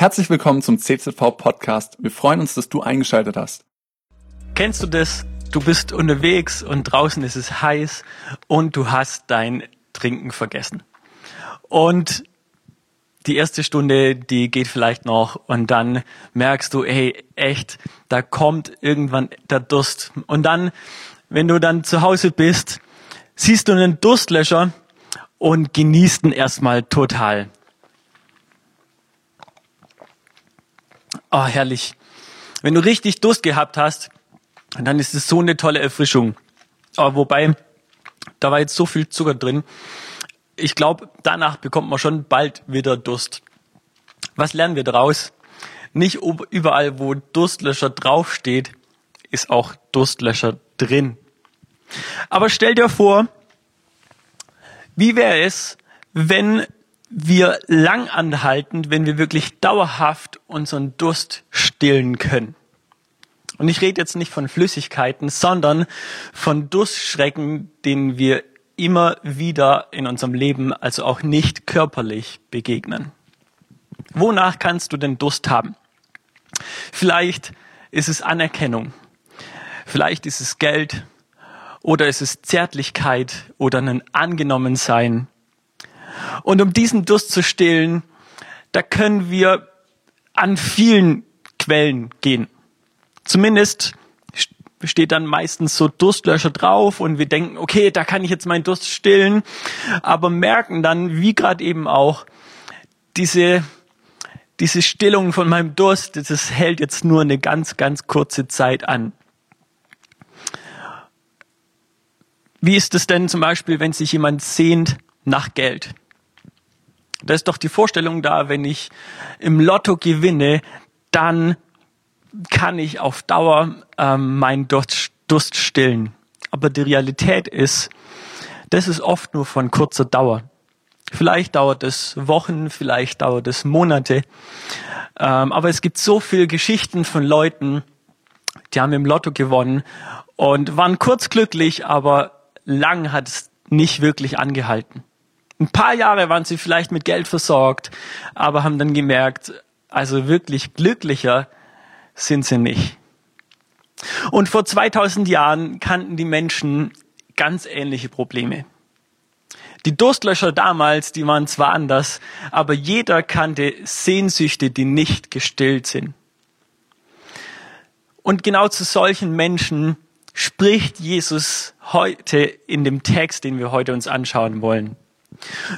Herzlich willkommen zum CZV Podcast. Wir freuen uns, dass du eingeschaltet hast. Kennst du das? Du bist unterwegs und draußen ist es heiß und du hast dein Trinken vergessen. Und die erste Stunde, die geht vielleicht noch und dann merkst du, hey, echt, da kommt irgendwann der Durst. Und dann, wenn du dann zu Hause bist, siehst du einen Durstlöscher und genießt ihn erstmal total. Oh, herrlich. Wenn du richtig Durst gehabt hast, dann ist es so eine tolle Erfrischung. Aber wobei, da war jetzt so viel Zucker drin. Ich glaube, danach bekommt man schon bald wieder Durst. Was lernen wir daraus? Nicht überall, wo Durstlöscher draufsteht, ist auch Durstlöscher drin. Aber stell dir vor, wie wäre es, wenn wir lang anhalten, wenn wir wirklich dauerhaft unseren Durst stillen können. Und ich rede jetzt nicht von Flüssigkeiten, sondern von Durstschrecken, denen wir immer wieder in unserem Leben, also auch nicht körperlich begegnen. Wonach kannst du denn Durst haben? Vielleicht ist es Anerkennung, vielleicht ist es Geld oder ist es Zärtlichkeit oder ein Angenommensein und um diesen Durst zu stillen, da können wir an vielen Quellen gehen. Zumindest steht dann meistens so Durstlöscher drauf und wir denken, okay, da kann ich jetzt meinen Durst stillen, aber merken dann, wie gerade eben auch, diese, diese Stillung von meinem Durst, das hält jetzt nur eine ganz, ganz kurze Zeit an. Wie ist es denn zum Beispiel, wenn sich jemand sehnt nach Geld? Da ist doch die Vorstellung da, wenn ich im Lotto gewinne, dann kann ich auf Dauer ähm, meinen Durst, Durst stillen. Aber die Realität ist, das ist oft nur von kurzer Dauer. Vielleicht dauert es Wochen, vielleicht dauert es Monate. Ähm, aber es gibt so viele Geschichten von Leuten, die haben im Lotto gewonnen und waren kurz glücklich, aber lang hat es nicht wirklich angehalten. Ein paar Jahre waren sie vielleicht mit Geld versorgt, aber haben dann gemerkt, also wirklich glücklicher sind sie nicht. Und vor 2000 Jahren kannten die Menschen ganz ähnliche Probleme. Die Durstlöscher damals, die waren zwar anders, aber jeder kannte Sehnsüchte, die nicht gestillt sind. Und genau zu solchen Menschen spricht Jesus heute in dem Text, den wir heute uns anschauen wollen.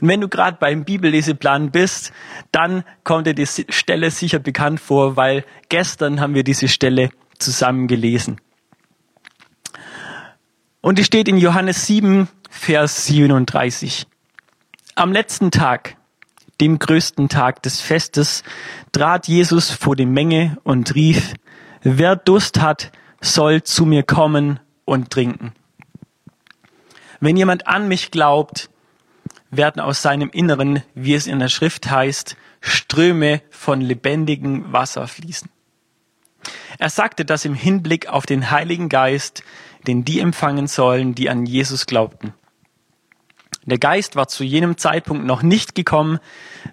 Und wenn du gerade beim Bibelleseplan bist, dann kommt dir die Stelle sicher bekannt vor, weil gestern haben wir diese Stelle zusammen gelesen. Und die steht in Johannes 7, Vers 37. Am letzten Tag, dem größten Tag des Festes, trat Jesus vor die Menge und rief, wer Durst hat, soll zu mir kommen und trinken. Wenn jemand an mich glaubt, werden aus seinem Inneren, wie es in der Schrift heißt, Ströme von lebendigem Wasser fließen. Er sagte das im Hinblick auf den Heiligen Geist, den die empfangen sollen, die an Jesus glaubten. Der Geist war zu jenem Zeitpunkt noch nicht gekommen,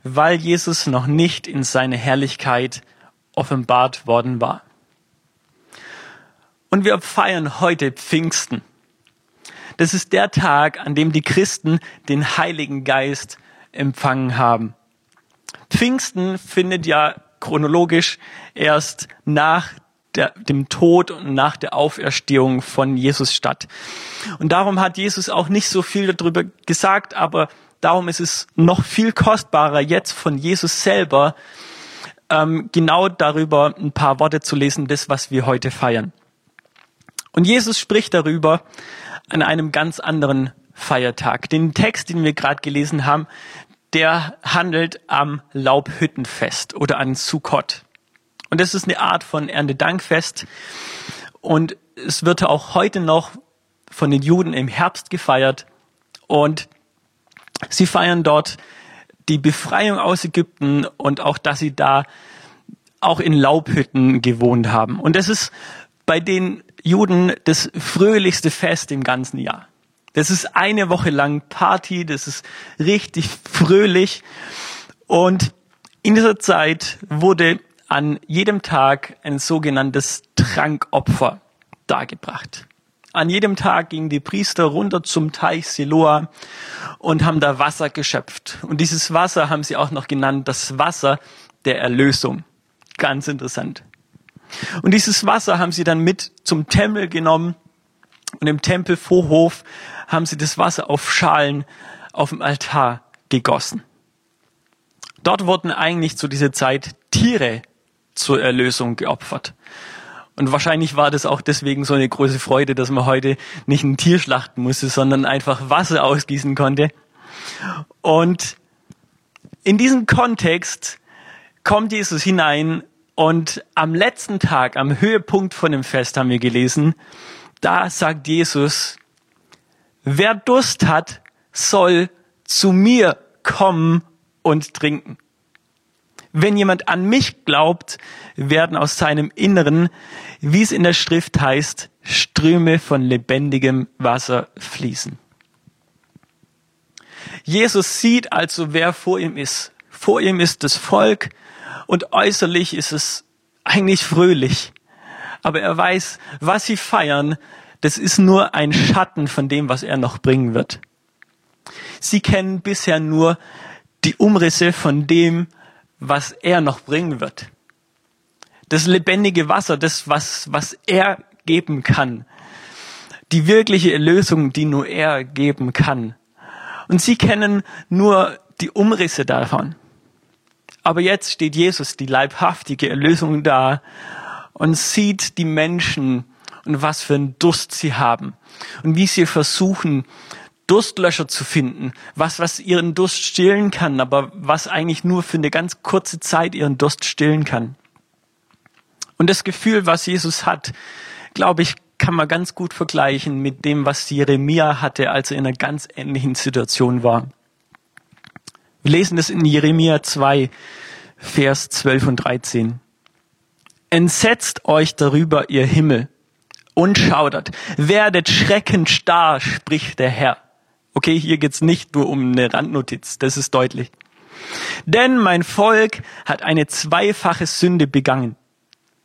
weil Jesus noch nicht in seine Herrlichkeit offenbart worden war. Und wir feiern heute Pfingsten. Das ist der Tag, an dem die Christen den Heiligen Geist empfangen haben. Pfingsten findet ja chronologisch erst nach der, dem Tod und nach der Auferstehung von Jesus statt. Und darum hat Jesus auch nicht so viel darüber gesagt, aber darum ist es noch viel kostbarer, jetzt von Jesus selber ähm, genau darüber ein paar Worte zu lesen, das, was wir heute feiern. Und Jesus spricht darüber, an einem ganz anderen Feiertag. Den Text, den wir gerade gelesen haben, der handelt am Laubhüttenfest oder an Sukkot. Und das ist eine Art von Erntedankfest. Und es wird auch heute noch von den Juden im Herbst gefeiert. Und sie feiern dort die Befreiung aus Ägypten und auch, dass sie da auch in Laubhütten gewohnt haben. Und das ist bei den Juden das fröhlichste Fest im ganzen Jahr. Das ist eine Woche lang Party, das ist richtig fröhlich. Und In dieser Zeit wurde an jedem Tag ein sogenanntes Trankopfer dargebracht. An jedem Tag gingen die Priester runter zum Teich Siloa und haben da Wasser geschöpft. Und dieses Wasser haben sie auch noch genannt, das Wasser der Erlösung. Ganz interessant. Und dieses Wasser haben sie dann mit zum Tempel genommen und im Tempelvorhof haben sie das Wasser auf Schalen auf dem Altar gegossen. Dort wurden eigentlich zu dieser Zeit Tiere zur Erlösung geopfert. Und wahrscheinlich war das auch deswegen so eine große Freude, dass man heute nicht ein Tier schlachten musste, sondern einfach Wasser ausgießen konnte. Und in diesen Kontext kommt Jesus hinein und am letzten Tag, am Höhepunkt von dem Fest haben wir gelesen, da sagt Jesus, wer Durst hat, soll zu mir kommen und trinken. Wenn jemand an mich glaubt, werden aus seinem Inneren, wie es in der Schrift heißt, Ströme von lebendigem Wasser fließen. Jesus sieht also, wer vor ihm ist. Vor ihm ist das Volk und äußerlich ist es eigentlich fröhlich. Aber er weiß, was sie feiern, das ist nur ein Schatten von dem, was er noch bringen wird. Sie kennen bisher nur die Umrisse von dem, was er noch bringen wird. Das lebendige Wasser, das, was, was er geben kann. Die wirkliche Erlösung, die nur er geben kann. Und sie kennen nur die Umrisse davon. Aber jetzt steht Jesus, die leibhaftige Erlösung da und sieht die Menschen und was für einen Durst sie haben und wie sie versuchen, Durstlöscher zu finden, was, was ihren Durst stillen kann, aber was eigentlich nur für eine ganz kurze Zeit ihren Durst stillen kann. Und das Gefühl, was Jesus hat, glaube ich, kann man ganz gut vergleichen mit dem, was Jeremia hatte, als er in einer ganz ähnlichen Situation war. Wir lesen das in Jeremia 2, Vers 12 und 13. Entsetzt euch darüber, ihr Himmel, und schaudert. Werdet schreckend starr, spricht der Herr. Okay, hier geht's nicht nur um eine Randnotiz, das ist deutlich. Denn mein Volk hat eine zweifache Sünde begangen.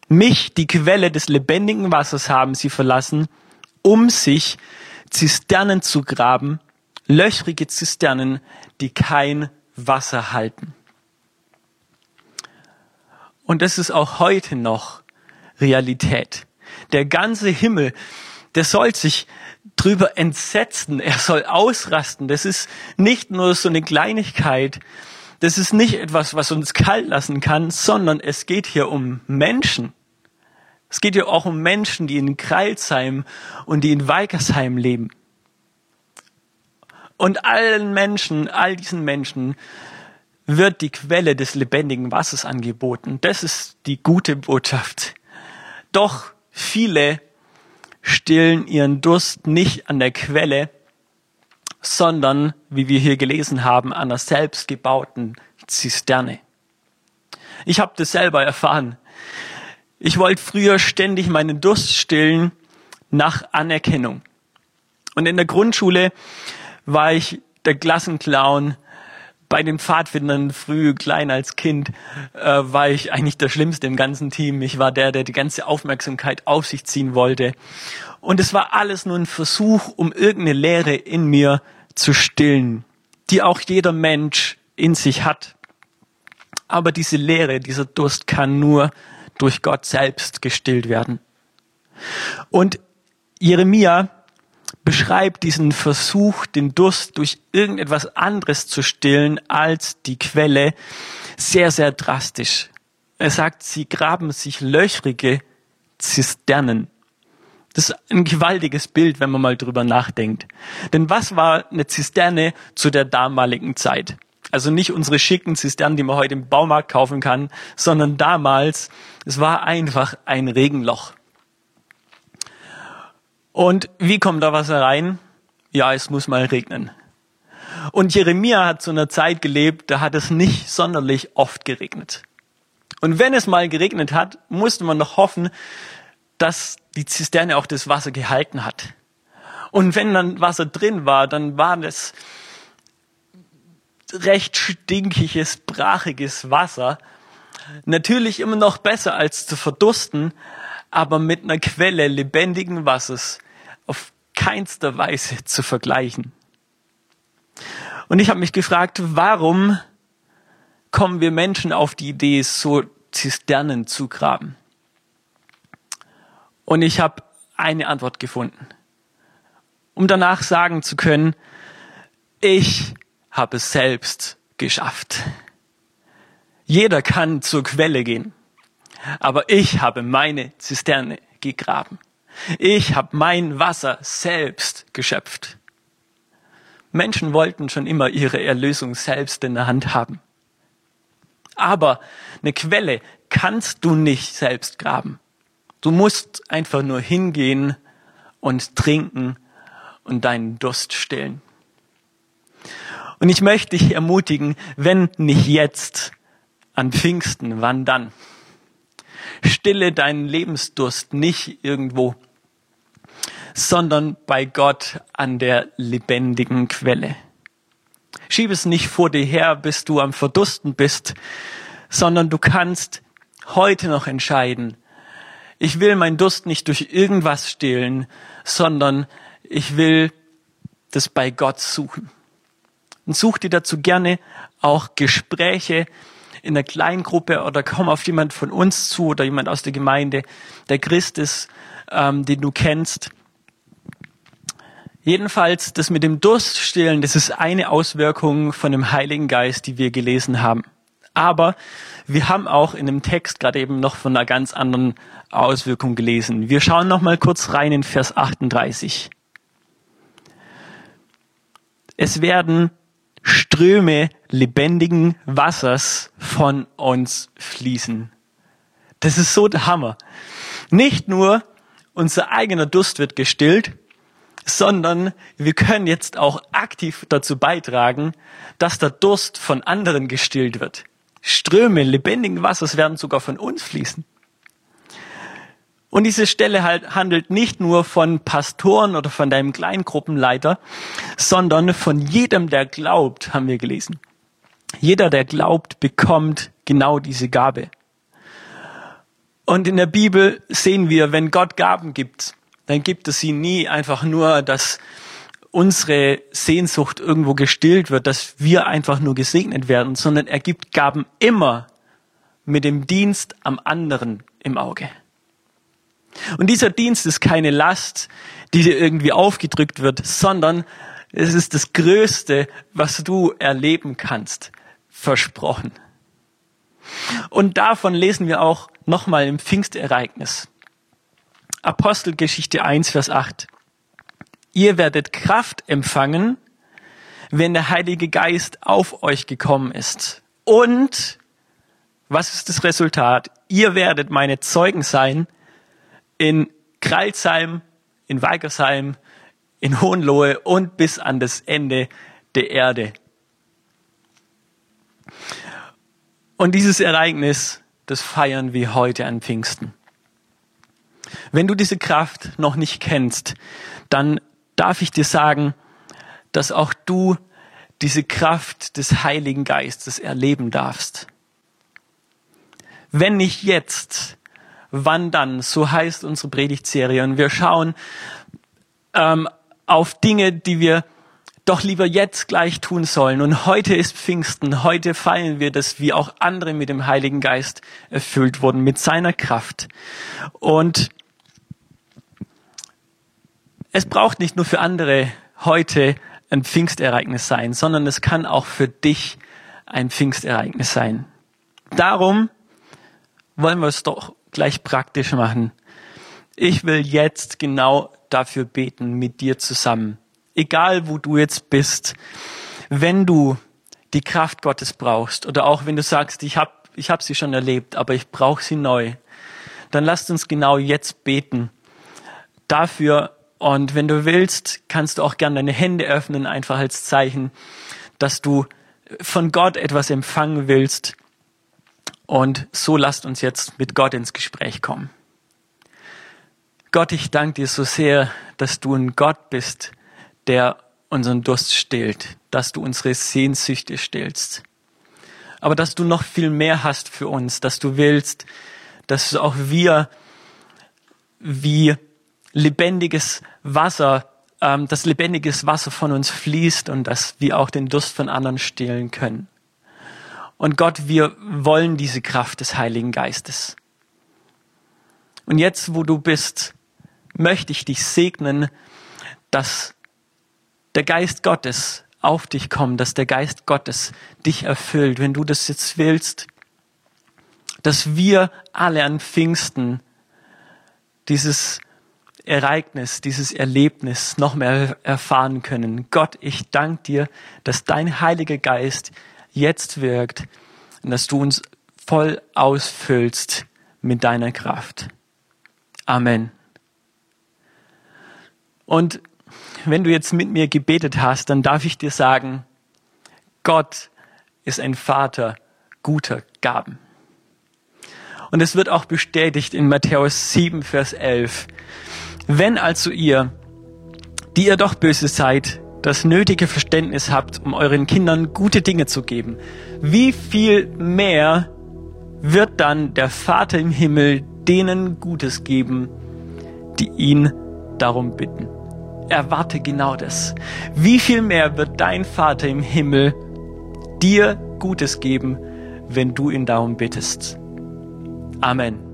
Mich, die Quelle des lebendigen Wassers, haben sie verlassen, um sich Zisternen zu graben, löchrige Zisternen, die kein Wasser halten. Und das ist auch heute noch Realität. Der ganze Himmel, der soll sich drüber entsetzen, er soll ausrasten. Das ist nicht nur so eine Kleinigkeit, das ist nicht etwas, was uns kalt lassen kann, sondern es geht hier um Menschen. Es geht hier auch um Menschen, die in Kreilsheim und die in Weikersheim leben. Und allen Menschen, all diesen Menschen wird die Quelle des lebendigen Wassers angeboten. Das ist die gute Botschaft. Doch viele stillen ihren Durst nicht an der Quelle, sondern, wie wir hier gelesen haben, an der selbstgebauten Zisterne. Ich habe das selber erfahren. Ich wollte früher ständig meinen Durst stillen nach Anerkennung. Und in der Grundschule war ich der Klassenclown, bei den Pfadfindern früh, klein als Kind, äh, war ich eigentlich der Schlimmste im ganzen Team. Ich war der, der die ganze Aufmerksamkeit auf sich ziehen wollte. Und es war alles nur ein Versuch, um irgendeine Leere in mir zu stillen, die auch jeder Mensch in sich hat. Aber diese Leere, dieser Durst kann nur durch Gott selbst gestillt werden. Und Jeremia beschreibt diesen Versuch, den Durst durch irgendetwas anderes zu stillen als die Quelle, sehr, sehr drastisch. Er sagt, sie graben sich löchrige Zisternen. Das ist ein gewaltiges Bild, wenn man mal drüber nachdenkt. Denn was war eine Zisterne zu der damaligen Zeit? Also nicht unsere schicken Zisternen, die man heute im Baumarkt kaufen kann, sondern damals, es war einfach ein Regenloch. Und wie kommt da Wasser rein? Ja, es muss mal regnen. Und Jeremia hat zu einer Zeit gelebt, da hat es nicht sonderlich oft geregnet. Und wenn es mal geregnet hat, musste man noch hoffen, dass die Zisterne auch das Wasser gehalten hat. Und wenn dann Wasser drin war, dann war das recht stinkiges, brachiges Wasser. Natürlich immer noch besser als zu verdursten, aber mit einer Quelle lebendigen Wassers auf keinster Weise zu vergleichen. Und ich habe mich gefragt, warum kommen wir Menschen auf die Idee, so Zisternen zu graben? Und ich habe eine Antwort gefunden, um danach sagen zu können, ich habe es selbst geschafft. Jeder kann zur Quelle gehen, aber ich habe meine Zisterne gegraben. Ich habe mein Wasser selbst geschöpft. Menschen wollten schon immer ihre Erlösung selbst in der Hand haben. Aber eine Quelle kannst du nicht selbst graben. Du musst einfach nur hingehen und trinken und deinen Durst stillen. Und ich möchte dich ermutigen, wenn nicht jetzt, an Pfingsten, wann dann? Stille deinen Lebensdurst nicht irgendwo, sondern bei Gott an der lebendigen Quelle. Schieb es nicht vor dir her, bis du am Verdursten bist, sondern du kannst heute noch entscheiden, ich will meinen Durst nicht durch irgendwas stillen, sondern ich will das bei Gott suchen. Und such dir dazu gerne auch Gespräche in der Kleingruppe oder komm auf jemand von uns zu oder jemand aus der Gemeinde, der Christ ist, ähm, den du kennst. Jedenfalls, das mit dem Durststillen, das ist eine Auswirkung von dem Heiligen Geist, die wir gelesen haben. Aber wir haben auch in dem Text gerade eben noch von einer ganz anderen Auswirkung gelesen. Wir schauen noch mal kurz rein in Vers 38. Es werden Ströme lebendigen Wassers von uns fließen. Das ist so der Hammer. Nicht nur unser eigener Durst wird gestillt, sondern wir können jetzt auch aktiv dazu beitragen, dass der Durst von anderen gestillt wird. Ströme lebendigen Wassers werden sogar von uns fließen. Und diese Stelle halt handelt nicht nur von Pastoren oder von deinem Kleingruppenleiter, sondern von jedem, der glaubt, haben wir gelesen. Jeder, der glaubt, bekommt genau diese Gabe. Und in der Bibel sehen wir, wenn Gott Gaben gibt, dann gibt es sie nie einfach nur, dass unsere Sehnsucht irgendwo gestillt wird, dass wir einfach nur gesegnet werden, sondern er gibt Gaben immer mit dem Dienst am anderen im Auge. Und dieser Dienst ist keine Last, die dir irgendwie aufgedrückt wird, sondern es ist das Größte, was du erleben kannst. Versprochen. Und davon lesen wir auch nochmal im Pfingstereignis. Apostelgeschichte 1, Vers 8. Ihr werdet Kraft empfangen, wenn der Heilige Geist auf euch gekommen ist. Und was ist das Resultat? Ihr werdet meine Zeugen sein in Kralsheim, in Weigersheim, in Hohenlohe und bis an das Ende der Erde. Und dieses Ereignis, das feiern wir heute an Pfingsten. Wenn du diese Kraft noch nicht kennst, dann darf ich dir sagen, dass auch du diese Kraft des Heiligen Geistes erleben darfst. Wenn nicht jetzt, wann dann? So heißt unsere Predigtserie. Und wir schauen ähm, auf Dinge, die wir doch lieber jetzt gleich tun sollen. Und heute ist Pfingsten. Heute feiern wir, dass wir auch andere mit dem Heiligen Geist erfüllt wurden, mit seiner Kraft. Und es braucht nicht nur für andere heute ein Pfingstereignis sein, sondern es kann auch für dich ein Pfingstereignis sein. Darum wollen wir es doch gleich praktisch machen. Ich will jetzt genau dafür beten mit dir zusammen. Egal wo du jetzt bist, wenn du die Kraft Gottes brauchst oder auch wenn du sagst, ich habe ich hab sie schon erlebt, aber ich brauche sie neu, dann lasst uns genau jetzt beten dafür. Und wenn du willst, kannst du auch gerne deine Hände öffnen, einfach als Zeichen, dass du von Gott etwas empfangen willst und so lasst uns jetzt mit Gott ins Gespräch kommen. Gott, ich danke dir so sehr, dass du ein Gott bist, der unseren Durst stillt, dass du unsere Sehnsüchte stillst. Aber dass du noch viel mehr hast für uns, dass du willst, dass auch wir wie lebendiges Wasser, ähm, dass lebendiges Wasser von uns fließt und dass wir auch den Durst von anderen stillen können. Und Gott, wir wollen diese Kraft des Heiligen Geistes. Und jetzt, wo du bist, möchte ich dich segnen, dass der Geist Gottes auf dich kommt, dass der Geist Gottes dich erfüllt, wenn du das jetzt willst, dass wir alle an Pfingsten dieses Ereignis, dieses Erlebnis noch mehr erfahren können. Gott, ich danke dir, dass dein Heiliger Geist jetzt wirkt und dass du uns voll ausfüllst mit deiner Kraft. Amen. Und wenn du jetzt mit mir gebetet hast, dann darf ich dir sagen, Gott ist ein Vater guter Gaben. Und es wird auch bestätigt in Matthäus 7, Vers 11. Wenn also ihr, die ihr doch böse seid, das nötige Verständnis habt, um euren Kindern gute Dinge zu geben, wie viel mehr wird dann der Vater im Himmel denen Gutes geben, die ihn darum bitten. Erwarte genau das. Wie viel mehr wird dein Vater im Himmel dir Gutes geben, wenn du ihn darum bittest? Amen.